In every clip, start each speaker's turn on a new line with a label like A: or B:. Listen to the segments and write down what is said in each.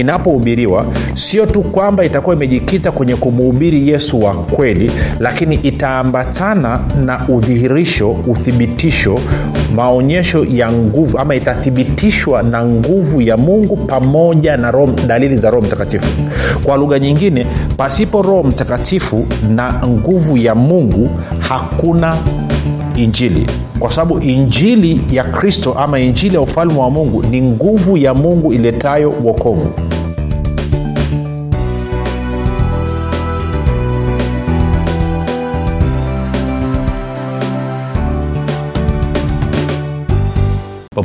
A: inapohubiriwa sio tu kwamba itakuwa imejikita kwenye kumuhubiri yesu wa kweli lakini itaambatana na udhihirisho uthibitisho maonyesho ya nguvu ama itathibitishwa na nguvu ya mungu pamoja na rom, dalili za roho mtakatifu. Kwa lugha nyingine pasipo roho mtakatifu na nguvu ya mungu hakuna injili. Kwa sababu injili ya kristo ama injili ya ufalme wa mungu ni nguvu ya mungu iletayo wokovu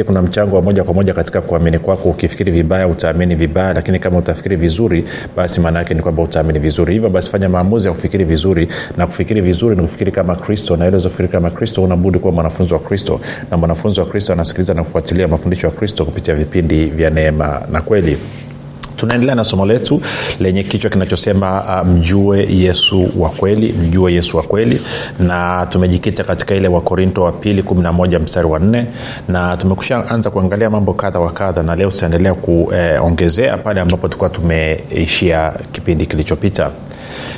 A: rafiki kuna mchango wa moja kwa moja katika kuamini kwako. Ukifikiri vibaya utaamini vibaya lakini kama utafikiri vizuri basi maana yake ni kwamba utaamini vizuri. Hivyo basi fanya maamuzi ya kufikiri vizuri na kufikiri vizuri ni kufikiri kama kristo. Na ile uzofikiri kama kristo unabudi kuwa mwanafunzi wa kristo. Na mwanafunzi wa kristo anasikiliza na kufuatilia mafundisho ya kristo kupitia vipindi vya neema na kweli tunaendelea na somo letu lenye kichwa kinachosema uh, mjue yesu wa kweli mjue yesu wa kweli. Na tumejikita katika ile wakorinto wa pili 11 mstari wa 4 na tumekusha anza kuangalia mambo kadha wa kadha na leo tutaendelea kuongezea eh, pale ambapo tulikuwa tumeishia kipindi kilichopita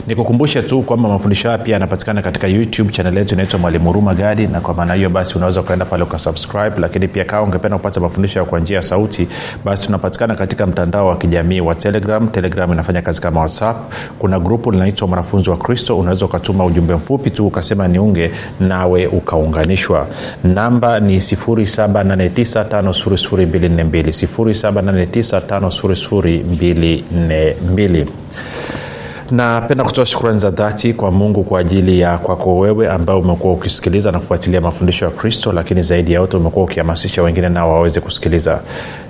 A: nikukumbushe tu kwamba mafundisho haya pia yanapatikana katika youtube chanel yetu inaitwa mwalimu huruma gadi na kwa maana hiyo basi unaweza ukaenda pale ukasubscribe. Lakini pia kawa ungependa kupata mafundisho kwa njia ya sauti basi tunapatikana katika mtandao wa kijamii wa telegram. Telegram inafanya kazi kama whatsapp. Kuna grupu linaitwa mwanafunzi wa kristo. Unaweza ukatuma ujumbe mfupi tu ukasema niunge nawe ukaunganishwa. Namba ni 7895242 7895242 napenda kutoa shukrani za dhati kwa mungu kwa ajili ya kwako wewe ambao umekuwa ukisikiliza na kufuatilia mafundisho ya kristo lakini zaidi ya yote umekuwa ukihamasisha wengine nao waweze kusikiliza.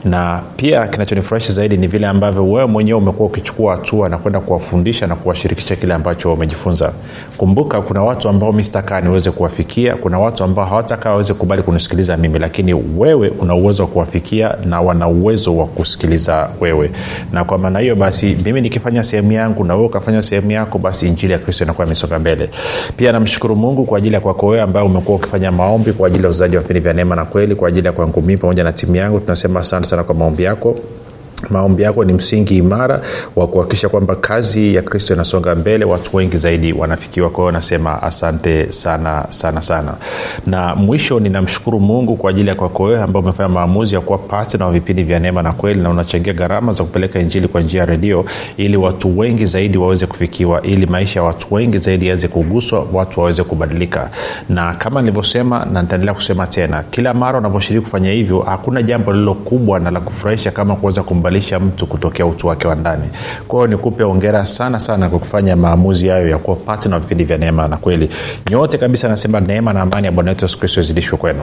A: Na pia kinachonifurahisha zaidi ni vile ambavyo wewe mwenyewe umekuwa ukichukua hatua na kwenda kuwafundisha na kuwashirikisha kile ambacho umejifunza. Kumbuka kuna watu ambao mi niweze kuwafikia kuna watu ambao hawatakaa waweze kubali kunisikiliza mimi lakini wewe una uwezo wa kuwafikia na wana uwezo wa kusikiliza wewe. Na kwa maana hiyo basi mimi nikifanya sehemu yangu na wewe ukafanya sehemu yako basi injili ya kristo inakuwa imesonga mbele. Pia namshukuru mungu kwa ajili ya kwako wewe ambaye umekuwa ukifanya maombi kwa ajili ya uzaji wa vipindi vya neema na kweli kwa ajili ya kwangu mii pamoja na timu yangu. Tunasema asante sana kwa maombi yako maombi yako ni msingi imara wa kuhakikisha kwamba kazi ya kristo inasonga mbele. Watu wengi zaidi wanafikiwa kwa nasema asante sana sana sana. Na mwisho ninamshukuru mungu kwa ajili ya kwako wewe ambao umefanya maamuzi ya kuwa patna wa vipindi vya neema na kweli na unachangia gharama za kupeleka injili kwa njia ya redio ili watu wengi zaidi waweze kufikiwa ili maisha ya watu wengi zaidi yaweze kuguswa watu waweze kubadilika. Na kama nilivyosema na nitaendelea kusema tena kila mara unavyoshiriki kufanya hivyo hakuna jambo lililo kubwa na la kufurahisha kama kuweza kumbadilisha mtu kutokea utu wake wa ndani. Kwahio nikupe ongera sana sana kwa kufanya maamuzi hayo ya kuwa patna vipindi vya neema na kweli. Nyote kabisa nasema neema na amani ya bwana wetu yesu kristo izidishwe kwenu.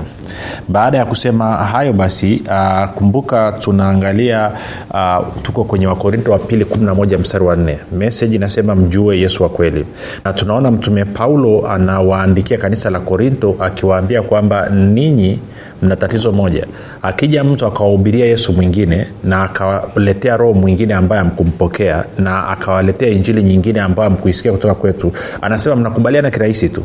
A: Baada ya kusema hayo basi uh, kumbuka tunaangalia uh, tuko kwenye wakorinto wa pili 11 mstari wa 4 meseji inasema mjue yesu wa kweli. Na tunaona mtume paulo anawaandikia kanisa la korinto akiwaambia kwamba ninyi mna tatizo moja akija mtu akawahubiria yesu mwingine na akawaletea roho mwingine ambaye amkumpokea na akawaletea injili nyingine ambayo amkuisikia kutoka kwetu anasema mnakubaliana kirahisi tu?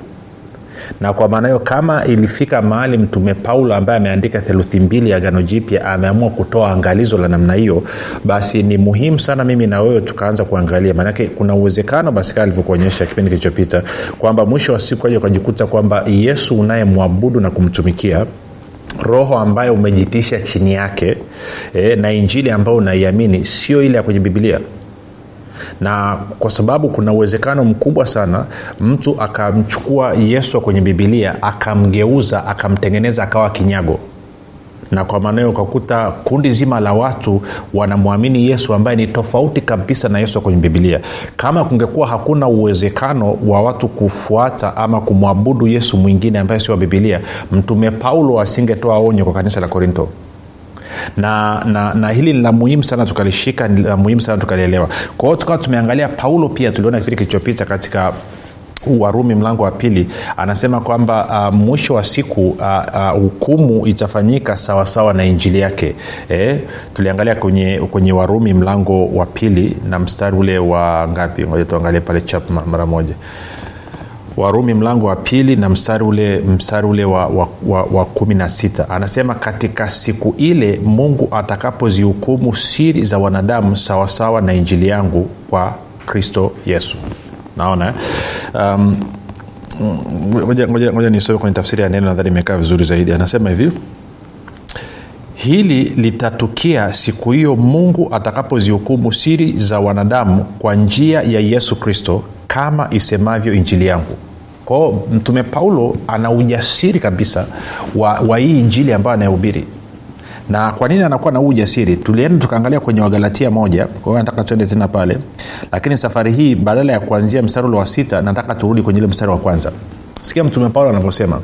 A: Na kwa maana hiyo kama ilifika mahali mtume paulo ambaye ameandika theluthi mbili ya gano jipya ameamua kutoa angalizo la namna hiyo basi ni muhimu sana mimi na wewe tukaanza kuangalia. Maanake kuna uwezekano basi kaa alivyokuonyesha kipindi kilichopita kwamba mwisho wa siku aja ukajikuta kwamba yesu unayemwabudu na kumtumikia roho ambayo umejitisha chini yake e, na injili ambayo unaiamini sio ile ya kwenye bibilia na kwa sababu kuna uwezekano mkubwa sana mtu akamchukua yesu kwenye bibilia akamgeuza akamtengeneza akawa kinyago na kwa maana ukakuta kundi zima la watu wanamwamini yesu ambaye ni tofauti kabisa na yesu kwenye bibilia kama kungekuwa hakuna uwezekano wa watu kufuata ama kumwabudu yesu mwingine ambaye sio wa bibilia mtume paulo asingetoa onyo kwa kanisa la korinto. Na, na, na hili ni la muhimu sana tukalishika ni la muhimu sana tukalielewa. Kwa hiyo tukawa tumeangalia paulo pia tuliona kipindi kilichopita katika warumi mlango wa pili anasema kwamba uh, mwisho wa siku hukumu uh, uh, itafanyika sawasawa na injili yake. Eh, tuliangalia kwenye, kwenye warumi mlango wa pili na mstari ule wa ngapi? Ngoja tuangalie pale chap mara moja. Warumi mlango wa pili na mstari ule mstari ule wa, wa, wa, wa kumi na sita. Anasema katika siku ile mungu atakapozihukumu siri za wanadamu sawasawa na injili yangu kwa kristo yesu naona. Um, ngoja nisome kwenye tafsiri ya neno nadhani imekaa vizuri zaidi. Anasema hivi hili litatukia siku hiyo mungu atakapozihukumu siri za wanadamu kwa njia ya yesu kristo kama isemavyo injili yangu. Kwao mtume paulo ana ujasiri kabisa wa, wa hii injili ambayo anayehubiri na kwa nini anakuwa na huu ujasiri? Tulienda tukaangalia kwenye wagalatia moja kwa nataka tuende tena pale. Lakini safari hii badala ya kuanzia mstari ule wa sita nataka turudi kwenye ile mstari wa kwanza. Sikia mtume paulo anavyosema.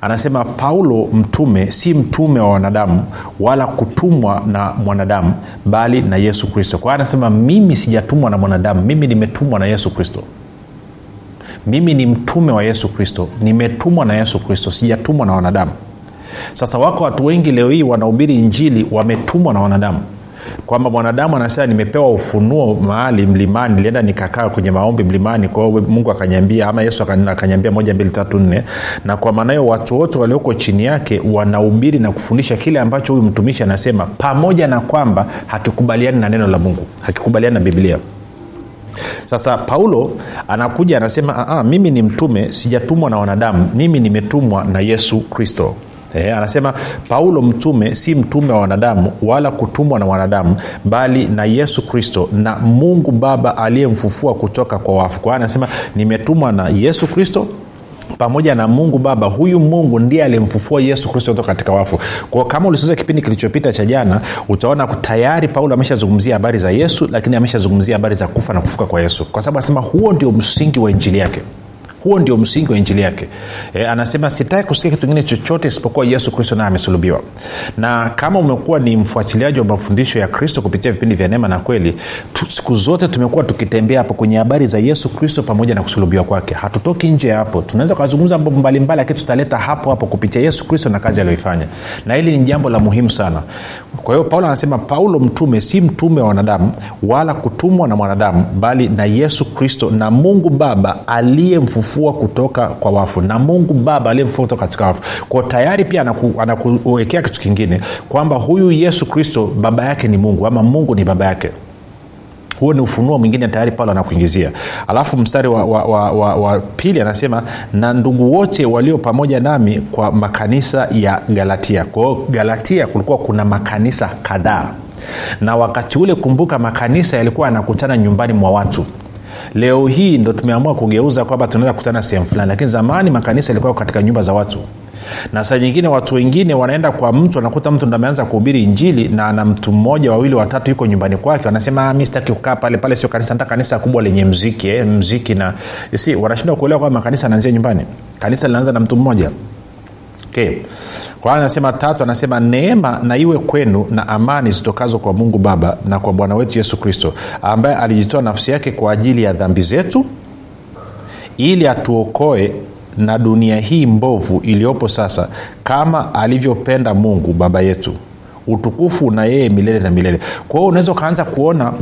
A: Anasema paulo mtume si mtume wa wanadamu wala kutumwa na mwanadamu bali na yesu kristo. Kwa anasema mimi sijatumwa na mwanadamu mimi nimetumwa na yesu kristo. Mimi ni mtume wa yesu kristo nimetumwa na yesu kristo sijatumwa na wanadamu sasa wako watu wengi leo hii wanahubiri injili wametumwa na wanadamu. Kwamba mwanadamu anasema nimepewa ufunuo mahali mlimani nilienda nikakaa kwenye maombi mlimani. Kwa mungu akanyambia ama yesu akanyambia moja mbili tatu nne. Na kwa maana hiyo watu wote walioko chini yake wanahubiri na kufundisha kile ambacho huyu mtumishi anasema pamoja na kwamba hakikubaliani na neno la mungu hakikubaliani na biblia. Sasa paulo anakuja anasema mimi ni mtume sijatumwa na wanadamu mimi nimetumwa na yesu kristo E, anasema paulo mtume si mtume wa wanadamu wala kutumwa na wanadamu bali na yesu kristo na mungu baba aliyemfufua kutoka kwa wafu. Kwa anasema nimetumwa na yesu kristo pamoja na mungu baba. Huyu mungu ndiye aliyemfufua yesu kristo kutoka katika wafu. Kwao kama ulisikiza kipindi kilichopita cha jana utaona tayari paulo ameshazungumzia habari za yesu lakini ameshazungumzia habari za kufa na kufuka kwa yesu. Kwa sababu anasema huo ndio msingi wa injili yake huo ndio msingi wa injili yake. E, anasema sitaki kusikia kitu kingine chochote isipokuwa yesu kristo naye amesulubiwa. Na kama umekuwa ni mfuatiliaji wa mafundisho ya kristo kupitia vipindi vya neema na kweli tu, siku zote tumekuwa tukitembea hapo kwenye habari za yesu kristo pamoja na kusulubiwa kwake. Hatutoki nje hapo. Tunaweza kuzungumza mambo mbalimbali lakini tutaleta hapo hapo kupitia yesu kristo na kazi aliyoifanya. Na hili ni jambo la muhimu sana kwa hiyo paulo anasema paulo mtume si mtume wa wanadamu wala kutumwa na mwanadamu bali na yesu kristo na mungu baba aliyemfufua kutoka kwa wafu na mungu baba aliyemfufua kutoka katika wafu. Kwao tayari pia anaku, anakuwekea kitu kingine kwamba huyu yesu kristo baba yake ni mungu ama mungu ni baba yake huo ni ufunuo mwingine tayari paulo anakuingizia. Alafu mstari wa, wa, wa, wa, wa pili anasema na ndugu wote walio pamoja nami kwa makanisa ya galatia. Kwao galatia kulikuwa kuna makanisa kadhaa. Na wakati ule kumbuka makanisa yalikuwa yanakutana nyumbani mwa watu leo hii ndo tumeamua kugeuza kwamba tunaweza kukutana sehemu fulani lakini zamani makanisa yalikuwa katika nyumba za watu. Na saa nyingine watu wengine wanaenda kwa mtu anakuta mtu ndo ameanza kuhubiri injili na ana mtu mmoja wawili watatu yuko nyumbani kwake wanasema mi sitaki kukaa pale pale sio kanisa nataka kanisa kubwa lenye mziki eh, mziki na si wanashindwa kuelewa kwamba makanisa anaanzia nyumbani. Kanisa linaanza na mtu mmoja. Okay kwa hiyo anasema tatu anasema neema na iwe kwenu na amani zitokazo kwa mungu baba na kwa bwana wetu yesu kristo ambaye alijitoa nafsi yake kwa ajili ya dhambi zetu ili atuokoe na dunia hii mbovu iliyopo sasa kama alivyopenda mungu baba yetu. Utukufu na yeye milele na milele. Kwa hiyo unaweza ukaanza kuona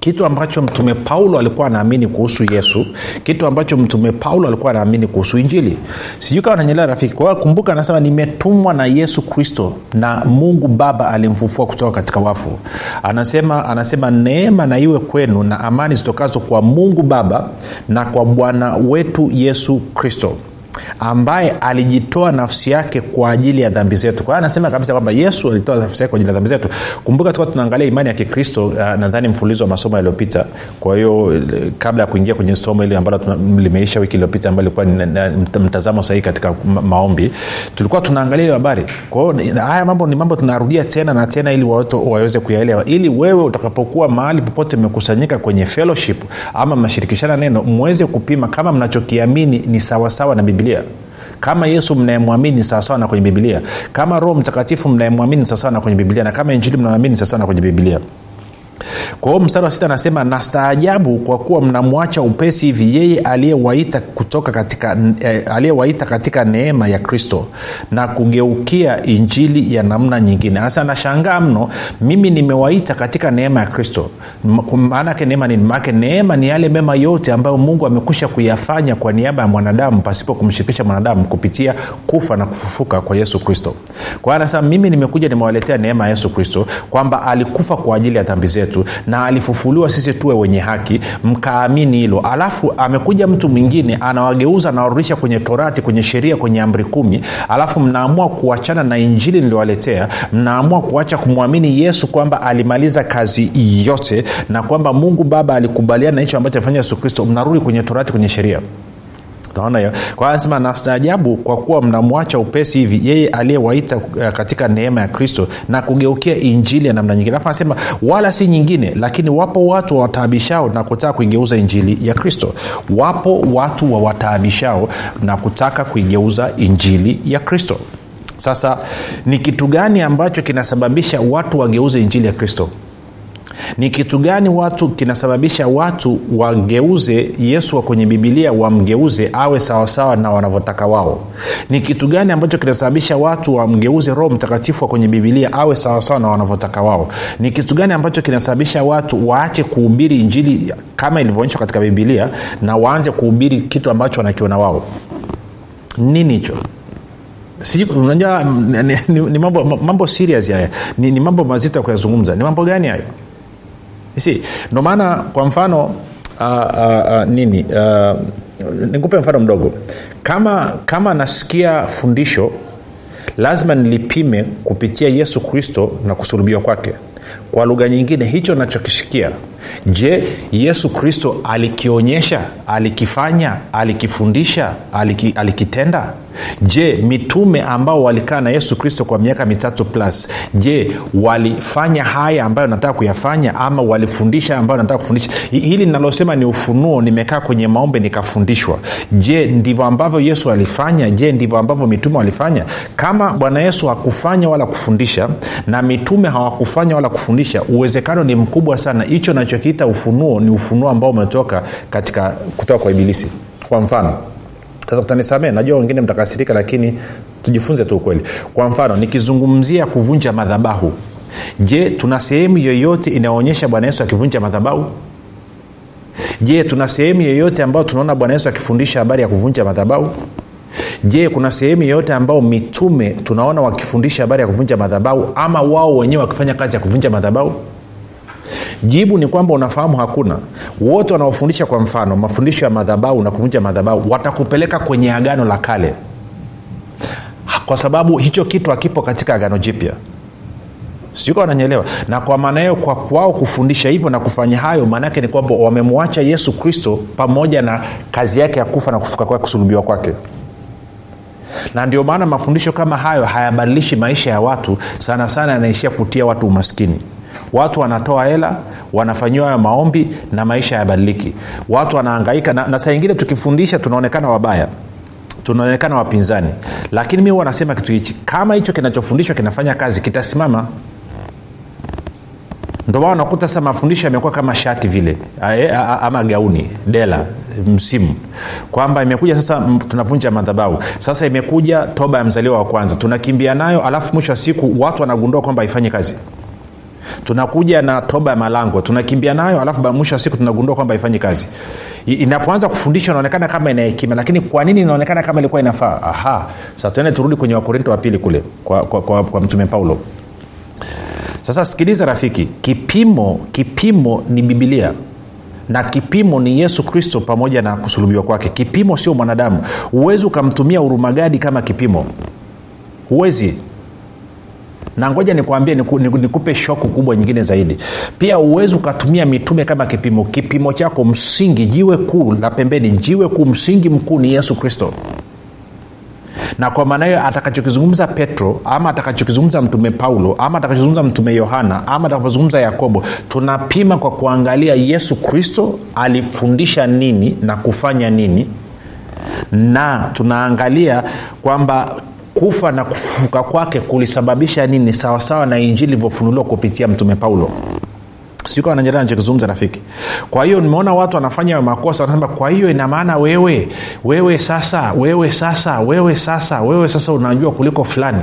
A: kitu ambacho mtume paulo alikuwa anaamini kuhusu yesu kitu ambacho mtume paulo alikuwa anaamini kuhusu injili. Sijui kawa nanyelea rafiki. Kwa kumbuka anasema nimetumwa na yesu kristo na mungu baba alimfufua kutoka katika wafu. Anasema anasema neema na iwe kwenu na amani zitokazo kwa mungu baba na kwa bwana wetu yesu kristo ambaye alijitoa nafsi yake kwa ajili ya dhambi zetu. Kwa hiyo anasema kabisa kwamba yesu alitoa nafsi yake kwa ajili ya dhambi zetu. Kumbuka tuka tunaangalia imani ya kikristo uh, nadhani mfululizo wa masomo yaliyopita. Kwa hiyo eh, kabla ya kuingia kwenye somo ili ambalo limeisha wiki iliyopita ambayo ilikuwa mtazamo sahihi katika ma- maombi tulikuwa tunaangalia hiyo habari. Kwa ni- haya mambo ni mambo tunarudia tena na tena ili watu waweze kuyaelewa. Ili wewe utakapokuwa mahali popote umekusanyika kwenye fellowship ama mnashirikishana neno mweze kupima kama mnachokiamini ni sawasawa na bibilia kama yesu mnayemwamini ni sawasawa na kwenye bibilia kama roho mtakatifu mnayemwamini ni sawasawa na kwenye bibilia na kama injili mnaamini ni sawasawa na kwenye bibilia kwa hiyo mstari wa sita anasema nastaajabu kwa kuwa mnamwacha upesi hivi yeye aliyewaita kutoka katika eh, aliyewaita katika neema ya kristo na kugeukia injili ya namna nyingine. Anasema nashangaa mno mimi nimewaita katika neema ya kristo. Maanake neema nini? Maanake neema ni yale mema yote ambayo mungu amekwisha kuyafanya kwa niaba ya mwanadamu pasipo kumshirikisha mwanadamu kupitia kufa na kufufuka kwa yesu kristo. Kwa hiyo anasema mimi nimekuja nimewaletea neema ya yesu kristo kwamba alikufa kwa ajili ya dhambi zetu na alifufuliwa sisi tuwe wenye haki mkaamini hilo. Alafu amekuja mtu mwingine anawageuza anawarudisha kwenye torati kwenye sheria kwenye amri kumi. Alafu mnaamua kuachana na injili niliowaletea mnaamua kuacha kumwamini yesu kwamba alimaliza kazi yote na kwamba mungu baba alikubaliana na hicho ambacho alifanya yesu kristo mnarudi kwenye torati kwenye sheria naona hiyo? Kwa hiyo anasema nastaajabu kwa kuwa mnamwacha upesi hivi yeye aliyewaita uh, katika neema ya kristo na kugeukia injili ya namna nyingine. Alafu anasema wala si nyingine lakini wapo watu wawataabishao na kutaka kuigeuza injili ya kristo. Wapo watu wawataabishao na kutaka kuigeuza injili ya kristo. Sasa ni kitu gani ambacho kinasababisha watu wageuze injili ya kristo ni kitu gani watu kinasababisha watu wageuze yesu wa kwenye bibilia wamgeuze awe sawasawa na wanavyotaka wao? Ni kitu gani ambacho kinasababisha watu wamgeuze roho mtakatifu wa kwenye bibilia awe sawasawa na wanavyotaka wao? Ni kitu gani ambacho kinasababisha watu waache kuhubiri injili kama ilivyoonyeshwa katika bibilia na waanze kuhubiri kitu ambacho wanakiona wao? Nini hicho? Unajua ni, ni, ni mambo, mambo serious haya. Ni, ni mambo mazito ya kuyazungumza. Ni mambo gani hayo ndo maana kwa mfano uh, uh, uh, nini uh, nikupe mfano mdogo. Kama kama nasikia fundisho lazima nilipime kupitia yesu kristo na kusulubiwa kwake. Kwa lugha nyingine hicho nachokisikia je yesu kristo alikionyesha alikifanya alikifundisha aliki, alikitenda? Je mitume ambao walikaa na yesu kristo kwa miaka mitatu plus je walifanya haya ambayo nataka kuyafanya ama walifundisha ambayo nataka kufundisha? Hili linalosema ni ufunuo nimekaa kwenye maombe nikafundishwa. Je ndivyo ambavyo yesu alifanya? Je ndivyo ambavyo mitume walifanya? Kama bwana yesu hakufanya wala kufundisha na mitume hawakufanya wala kufundisha uwezekano ni mkubwa sana. Hicho nachokiita ufunuo ni ufunuo ambao umetoka katika kutoka kwa ibilisi. Kwa mfano sasa utanisamee najua wengine mtakasirika lakini tujifunze tu ukweli. Kwa mfano nikizungumzia kuvunja madhabahu je tuna sehemu yoyote inayoonyesha bwana yesu akivunja madhabahu? Je tuna sehemu yoyote ambayo tunaona bwana yesu akifundisha habari ya kuvunja madhabahu? Je kuna sehemu yoyote ambao mitume tunaona wakifundisha habari ya kuvunja madhabahu ama wao wenyewe wakifanya kazi ya kuvunja madhabahu jibu ni kwamba unafahamu hakuna. Wote wanaofundisha kwa mfano mafundisho ya madhabau na kuvunja madhabau watakupeleka kwenye agano la kale. Kwa sababu hicho kitu hakipo katika agano jipya. Sijuka wananyelewa na kwa maana hiyo kwa kwao kufundisha hivyo na kufanya hayo maanaake ni kwamba wamemwacha yesu kristo pamoja na kazi yake ya kufa na kufuka kwake kusulubiwa kwake. Na ndio maana mafundisho kama hayo hayabadilishi maisha ya watu sana sana yanaishia kutia watu umaskini watu wanatoa hela wanafanyiwa hayo maombi na maisha hayabadiliki. Watu wanaangaika na, na saa ingine tukifundisha tunaonekana wabaya tunaonekana wapinzani. Lakini mi huwa kitu hichi kama hicho kinachofundishwa kinafanya kazi kitasimama. Ndio maana unakuta sasa mafundisho yamekuwa kama shati vile a- ama gauni dela msimu. Kwamba imekuja sasa tunavunja madhabahu. Sasa imekuja toba ya mzaliwa wa kwanza tunakimbia nayo alafu mwisho wa siku watu wanagundua kwamba haifanyi kazi tunakuja na toba ya malango tunakimbia nayo alafu mwisho wa siku tunagundua kwamba haifanyi kazi. Inapoanza kufundisha inaonekana kama ina hekima lakini kwa nini inaonekana kama ilikuwa inafaa? Aha sasa tuende turudi kwenye wakorinto wa pili kule kwa, kwa, kwa, kwa mtume paulo. Sasa sikiliza rafiki kipimo kipimo ni bibilia na kipimo ni yesu kristo pamoja na kusulubiwa kwake. Kipimo sio mwanadamu. Huwezi ukamtumia hurumagadi kama kipimo. Huwezi na ngoja nikwambie niku, niku, nikupe shoku kubwa nyingine zaidi. Pia uwezi ukatumia mitume kama kipimo. Kipimo chako msingi jiwe kuu la pembeni jiwe kuu msingi mkuu ni yesu kristo. Na kwa maana hiyo atakachokizungumza petro ama atakachokizungumza mtume paulo ama atakachozungumza mtume yohana ama atakapozungumza yakobo tunapima kwa kuangalia yesu kristo alifundisha nini na kufanya nini. Na tunaangalia kwamba kufa na kufufuka kwake kulisababisha nini? Sawasawa na injili ilivyofunuliwa kupitia mtume paulo. Nanjelea rafiki. Kwa hiyo nimeona watu wanafanya makosa wanasema kwa hiyo ina maana wewe wewe sasa wewe sasa wewe sasa wewe sasa unajua kuliko fulani?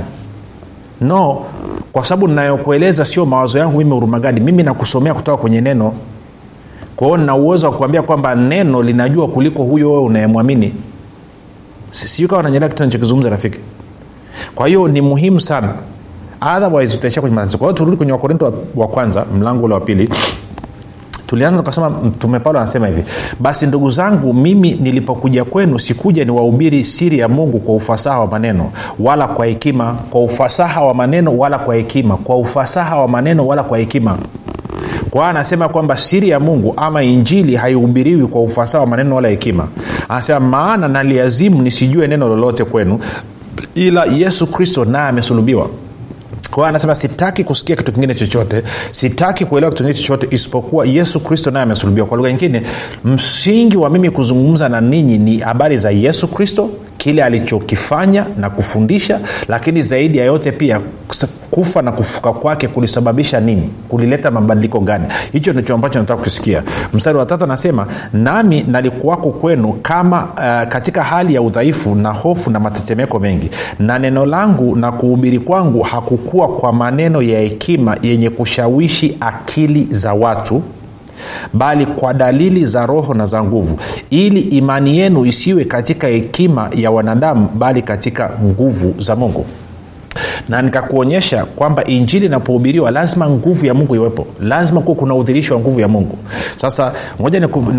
A: No. Kwa sababu ninayokueleza sio mawazo yangu mimi urumagadi mimi nakusomea kutoka kwenye neno. Kwa nina uwezo wa kuambia kwamba neno linajua kuliko huyo wewe unayemwamini. Sijui kawa nanjelea kitu nachokizungumza rafiki kwa hiyo ni muhimu sana. Otherwise utaishia kwenye matatizo. Kwa turudi kwenye wakorinto wa, wa kwanza mlango ule wa pili. Tulianza tukasema mtume paulo anasema hivi basi ndugu zangu mimi nilipokuja kwenu sikuja niwahubiri siri ya mungu kwa ufasaha wa maneno wala kwa hekima kwa ufasaha wa maneno wala kwa hekima kwa ufasaha wa maneno wala kwa hekima. Kwa hiyo anasema kwamba siri ya mungu ama injili haihubiriwi kwa ufasaha wa maneno wala hekima. Anasema maana naliazimu nisijue neno lolote kwenu ila yesu kristo naye amesulubiwa kwa anasema sitaki kusikia kitu kingine chochote sitaki kuelewa kitu kingine chochote isipokuwa yesu kristo naye amesulubiwa kwa lugha nyingine msingi wa mimi kuzungumza na ninyi ni habari za yesu kristo kile alichokifanya na kufundisha lakini zaidi ya yote pia kufa na kufuka kwake kulisababisha nini? Kulileta mabadiliko gani? Hicho ndicho ambacho nataka kusikia. Mstari wa tatu anasema nami nalikuwako kwenu kama uh, katika hali ya udhaifu na hofu na matetemeko mengi. Na neno langu na kuhubiri kwangu hakukuwa kwa maneno ya hekima yenye kushawishi akili za watu bali kwa dalili za roho na za nguvu ili imani yenu isiwe katika hekima ya wanadamu bali katika nguvu za mungu. Na nikakuonyesha kwamba injili inapohubiriwa lazima nguvu ya mungu iwepo. Lazima kuwa kuna udhirisho wa nguvu ya mungu. Sasa moja nikupishe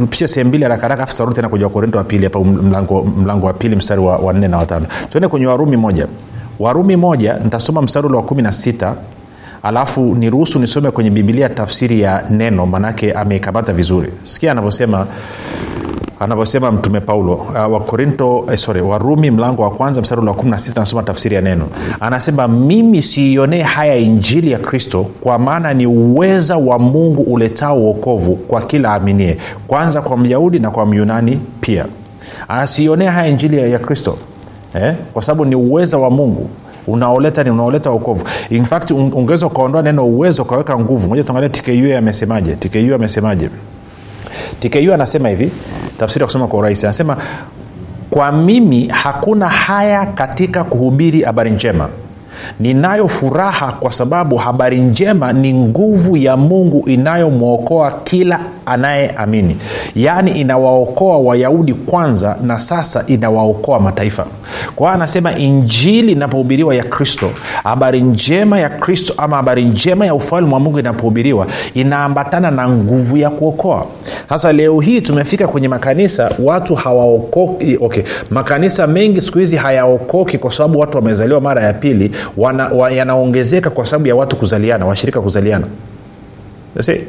A: niku, sehemu mbili harakaraka afu tarudi tena kwenye wakorinto wa pili hapa mlango, mlango wa pili mstari wa, wa nne na watano tuende kwenye warumi moja. Warumi moja nitasoma mstari ule wa kumi na sita alafu niruhusu nisome kwenye bibilia tafsiri ya neno manake ameikamata vizuri. Sikia anavyosema anavyosema mtume paulo uh, wakorinto eh, sorry warumi mlango wa kwanza mstari wa 16 anasoma tafsiri ya neno. Anasema mimi siionee haya injili ya kristo kwa maana ni uweza wa mungu uletao uokovu kwa kila aminie kwanza kwa myahudi na kwa myunani pia. Asionee haya injili ya, ya kristo eh? kwa sababu ni uweza wa mungu unaoleta ni unaoleta wokovu. In fact ungeweza ukaondoa neno uwezo ukaweka nguvu. Moja tuangalia tku amesemaje. Tku amesemaje? Tku anasema hivi tafsiri ya kusoma kwa urahisi. Anasema kwa mimi hakuna haya katika kuhubiri habari njema. Ninayo furaha kwa sababu habari njema ni nguvu ya mungu inayomwokoa kila anayeamini yaani inawaokoa wayahudi kwanza na sasa inawaokoa mataifa kwa anasema injili inapohubiriwa ya kristo habari njema ya kristo ama habari njema ya ufalme wa mungu inapohubiriwa inaambatana na nguvu ya kuokoa sasa leo hii tumefika kwenye makanisa watu hawaokoki okay. makanisa mengi siku hizi hayaokoki kwa sababu watu wamezaliwa mara ya pili wa, yanaongezeka kwa sababu ya watu kuzaliana washirika kuzaliana See?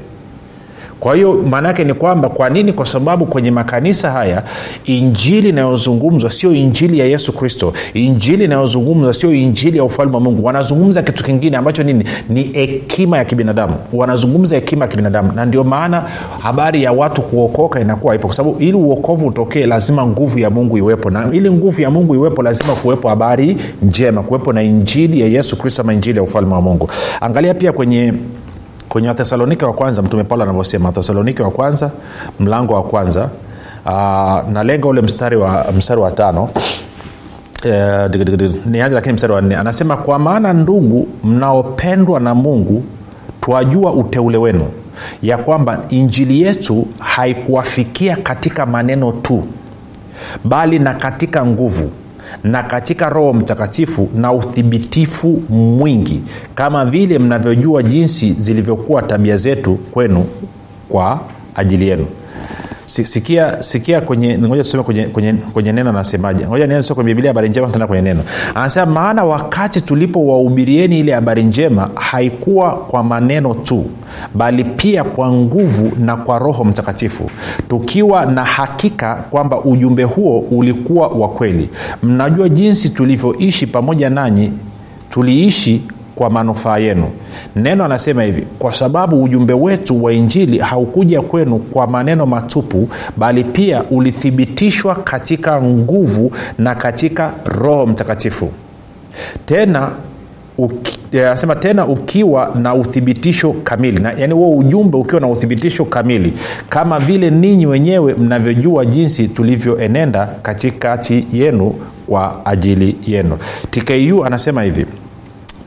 A: Kwa hiyo maana yake ni kwamba kwa nini? Kwa sababu kwenye makanisa haya injili inayozungumzwa sio injili ya yesu kristo. Injili inayozungumzwa sio injili ya ufalme wa mungu. Wanazungumza kitu kingine ambacho nini? Ni hekima ya kibinadamu. Wanazungumza hekima ya kibinadamu. Na ndio maana habari ya watu kuokoka inakuwa ipo kwa sababu ili uokovu utokee lazima nguvu ya mungu iwepo. Na ili nguvu ya mungu iwepo lazima kuwepo habari njema kuwepo na injili ya yesu kristo ama injili ya ufalme wa mungu. Angalia pia kwenye kwenye wathesalonike wa kwanza mtume paulo anavyosema wathesalonike wa kwanza mlango wa kwanza uh, nalenga ule mstari wa, mstari wa tano uh, nianze lakini mstari wa nne. Anasema kwa maana ndugu mnaopendwa na mungu twajua uteule wenu ya kwamba injili yetu haikuwafikia katika maneno tu bali na katika nguvu na katika roho mtakatifu na uthibitifu mwingi kama vile mnavyojua jinsi zilivyokuwa tabia zetu kwenu kwa ajili yenu sikia sikia kwenye ngoja tusome kwenye, kwenye, kwenye neno anasemaje. Ngoja nianze kwenye biblia habari njema tena kwenye neno. Anasema maana wakati tulipowahubirieni ile habari njema haikuwa kwa maneno tu bali pia kwa nguvu na kwa roho mtakatifu tukiwa na hakika kwamba ujumbe huo ulikuwa wa kweli. Mnajua jinsi tulivyoishi pamoja nanyi tuliishi kwa manufaa yenu. Neno anasema hivi kwa sababu ujumbe wetu wa injili haukuja kwenu kwa maneno matupu bali pia ulithibitishwa katika nguvu na katika roho mtakatifu. Tena uki- eh, tena ukiwa na uthibitisho kamili. Na, yani huo ujumbe ukiwa na uthibitisho kamili kama vile ninyi wenyewe mnavyojua jinsi tulivyoenenda katikati yenu kwa ajili yenu. Tku anasema hivi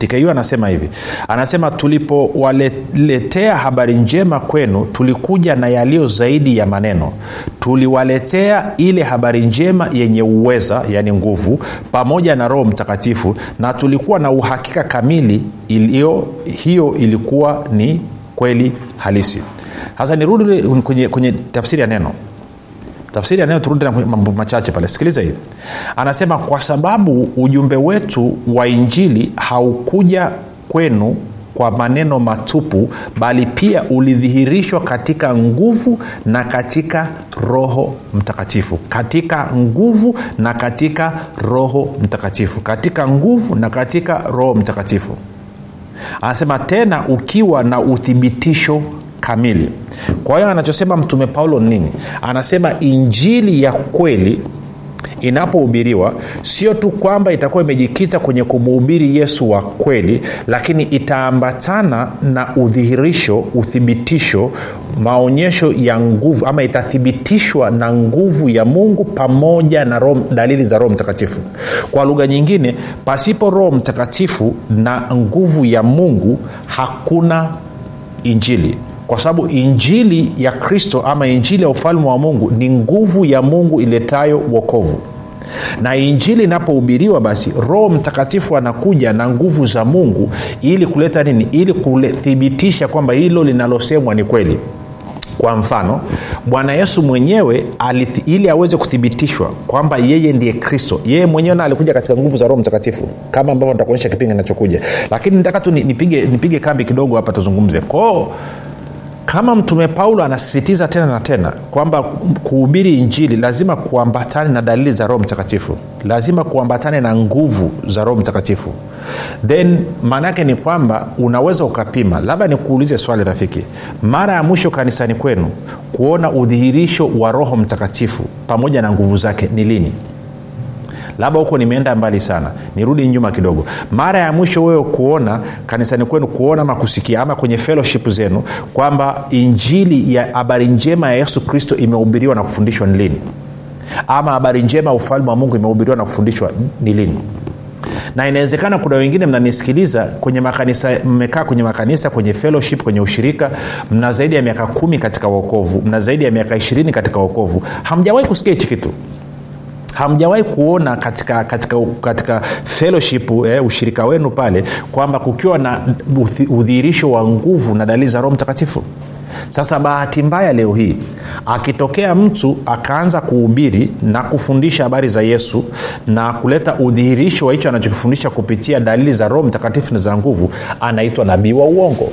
A: tku anasema hivi. Anasema tulipowaletea habari njema kwenu tulikuja na yaliyo zaidi ya maneno. Tuliwaletea ile habari njema yenye uweza yani nguvu pamoja na roho mtakatifu na tulikuwa na uhakika kamili ilio, hiyo ilikuwa ni kweli halisi. Sasa nirudi kwenye, kwenye tafsiri ya neno tafsiri ya neno turudi tena mambo machache pale. Sikiliza hii anasema kwa sababu ujumbe wetu wa injili haukuja kwenu kwa maneno matupu bali pia ulidhihirishwa katika nguvu na katika roho mtakatifu. Katika nguvu na katika roho mtakatifu. Katika nguvu na katika roho mtakatifu. Anasema tena ukiwa na uthibitisho kamili kwa hiyo anachosema mtume paulo ni nini? Anasema injili ya kweli inapohubiriwa sio tu kwamba itakuwa imejikita kwenye kumuhubiri yesu wa kweli lakini itaambatana na udhihirisho uthibitisho maonyesho ya nguvu ama itathibitishwa na nguvu ya mungu pamoja na roho, dalili za roho mtakatifu. Kwa lugha nyingine pasipo roho mtakatifu na nguvu ya mungu hakuna injili kwa sababu injili ya kristo ama injili ya ufalme wa mungu ni nguvu ya mungu iletayo wokovu. Na injili inapohubiriwa basi roho mtakatifu anakuja na nguvu za mungu ili kuleta nini? Ili kuthibitisha kwamba hilo linalosemwa ni kweli. Kwa mfano bwana yesu mwenyewe alithi, ili aweze kuthibitishwa kwamba yeye ndiye kristo. Yeye mwenyewe na alikuja katika nguvu za roho mtakatifu kama ambavyo nitakuonyesha kipindi kinachokuja. Lakini nataka tu nipige, nipige kambi kidogo hapa tuzungumze. Kwao kama mtume paulo anasisitiza tena na tena kwamba kuhubiri injili lazima kuambatane na dalili za roho mtakatifu lazima kuambatane na nguvu za roho mtakatifu then maana yake ni kwamba unaweza ukapima. Labda nikuulize swali rafiki mara ya mwisho kanisani kwenu kuona udhihirisho wa roho mtakatifu pamoja na nguvu zake ni lini labda huko nimeenda mbali sana. Nirudi nyuma kidogo. Mara ya mwisho wewe kuona kanisani kwenu kuona ama kusikia ama kwenye fellowship zenu kwamba injili ya habari njema ya yesu kristo imehubiriwa na kufundishwa ni lini? Ama habari njema ya ufalme wa mungu imehubiriwa na kufundishwa ni lini? Na inawezekana kuna wengine mnanisikiliza kwenye makanisa mmekaa kwenye makanisa kwenye fellowship kwenye ushirika mna zaidi ya miaka kumi katika uokovu mna zaidi ya miaka ishirini katika uokovu hamjawahi kusikia hichi kitu hamjawahi kuona katika katika katika fellowship eh, ushirika wenu pale kwamba kukiwa na udhihirisho wa nguvu na dalili za roho mtakatifu? Sasa bahati mbaya leo hii akitokea mtu akaanza kuhubiri na kufundisha habari za yesu na kuleta udhihirisho wa hicho anachokifundisha kupitia dalili za roho mtakatifu na za nguvu anaitwa nabii wa uongo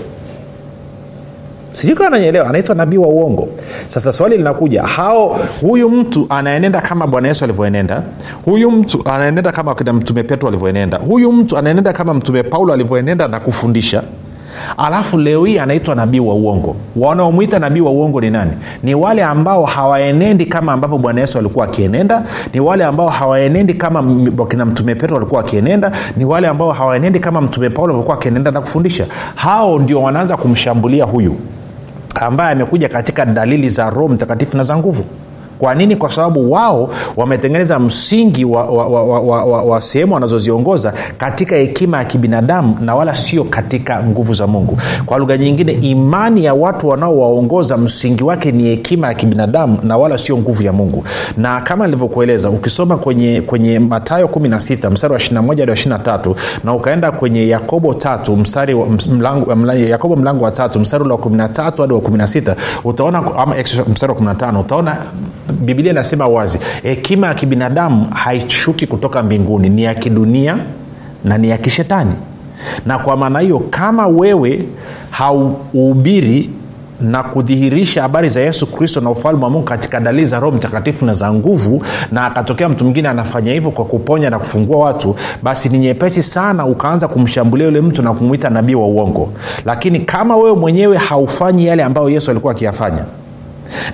A: sijui kama nanyelewa anaitwa nabii wa uongo. Sasa swali linakuja hao huyu mtu anaenenda kama bwana yesu alivyoenenda? Huyu mtu anaenenda kama kina mtume petro alivyoenenda? Huyu mtu anaenenda kama mtume paulo alivyoenenda na kufundisha? Alafu leo hii anaitwa nabii wa uongo. Wanaomwita nabii wa uongo ni nani? Ni wale ambao hawaenendi kama ambavyo bwana yesu alikuwa akienenda ni wale ambao hawaenendi kama kina mtume petro alikuwa akienenda ni wale ambao hawaenendi kama mtume paulo alikuwa akienenda na kufundisha. Hao ndio wanaanza kumshambulia huyu ambaye amekuja katika dalili za roho mtakatifu na za nguvu kwa nini? Kwa sababu wao wametengeneza msingi wa, wa, wa, wa, wa, wa, wa sehemu wanazoziongoza katika hekima ya kibinadamu na wala sio katika nguvu za mungu. Kwa lugha nyingine imani ya watu wanaowaongoza msingi wake ni hekima ya kibinadamu na wala sio nguvu ya mungu. Na kama nilivyokueleza ukisoma kwenye kwenye matayo 16 mstari wa 21 hadi 23 na ukaenda kwenye yakobo tatu mstari wa, mlango, mlango, yakobo mlango wa tatu mstari wa 13 hadi wa 16 utaona mstari wa 15 utaona bibilia inasema wazi hekima ya kibinadamu haishuki kutoka mbinguni ni ya kidunia na ni ya kishetani. Na kwa maana hiyo kama wewe hauhubiri na kudhihirisha habari za yesu kristo na ufalme wa mungu katika dalili za roho mtakatifu na za nguvu na akatokea mtu mwingine anafanya hivyo kwa kuponya na kufungua watu basi ni nyepesi sana ukaanza kumshambulia yule mtu na kumwita nabii wa uongo. Lakini kama wewe mwenyewe haufanyi yale ambayo yesu alikuwa akiyafanya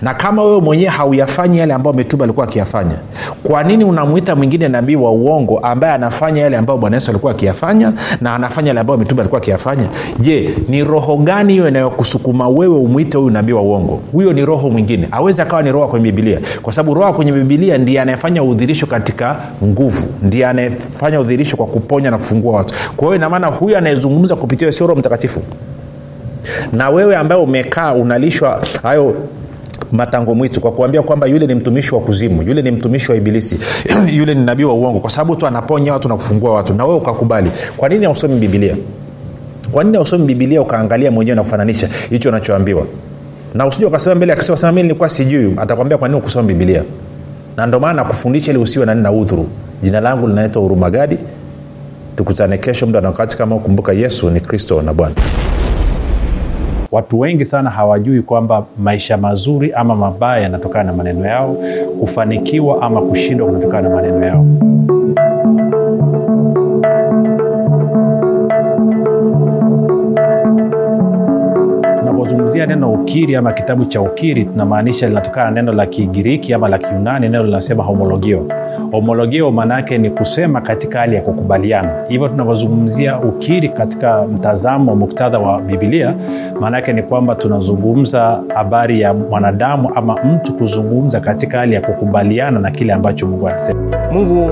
A: na kama wewe mwenyewe hauyafanyi yale ambayo mitume alikuwa akiyafanya kwa nini unamwita mwingine nabii wa uongo ambaye anafanya yale ambayo bwana yesu alikuwa akiyafanya na anafanya yale ambayo mitume alikuwa akiyafanya? Je ni roho gani hiyo inayokusukuma wewe umwite huyu nabii wa uongo? Huyo ni roho mwingine. Awezi akawa ni roho kwenye bibilia kwa sababu roho kwenye bibilia ndiye anayefanya udhirisho katika nguvu ndiye anayefanya udhirisho kwa kuponya na kufungua watu. Kwa hiyo inamaana huyu anayezungumza kupitia sio roho mtakatifu. Na wewe ambaye umekaa unalishwa hayo matango mwitu kwa kuambia kwamba yule ni mtumishi wa kuzimu yule ni mtumishi wa ibilisi yule ni nabii wa uongo kwa sababu tu anaponya watu na kufungua watu na wewe ukakubali. Kwa nini hausomi bibilia kwa nini hausomi bibilia ukaangalia mwenyewe na kufananisha hicho unachoambiwa? Na usije ukasema mbele akisema mi nilikuwa sijui. Atakwambia kwa nini ukusoma bibilia na ndio maana nakufundisha ili usiwe nani na udhuru. Jina langu linaitwa hurumagadi. Tukutane kesho muda na wakati kama kumbuka yesu ni kristo na bwana
B: watu wengi sana hawajui kwamba maisha mazuri ama mabaya yanatokana na maneno yao kufanikiwa ama kushindwa kunatokana na maneno yao tunapozungumzia neno ukiri ama kitabu cha ukiri tunamaanisha linatokana na neno la kigiriki ama la kiunani neno linasema homologio. Homologio maanaake ni kusema katika hali ya kukubaliana. Hivyo tunavyozungumzia ukiri katika mtazamo muktadha wa bibilia maanaake ni kwamba tunazungumza habari ya mwanadamu ama mtu kuzungumza katika hali ya kukubaliana na kile ambacho mungu anasema.
C: Mungu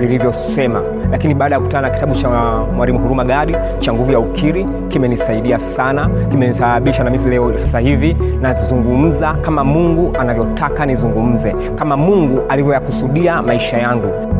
C: lilivyosema lakini baada ya kukutana na kitabu cha mwalimu huruma gadi cha nguvu ya ukiri kimenisaidia sana kimenisababisha na mimi leo sasa hivi nazungumza kama mungu anavyotaka nizungumze kama mungu alivyoyakusudia maisha yangu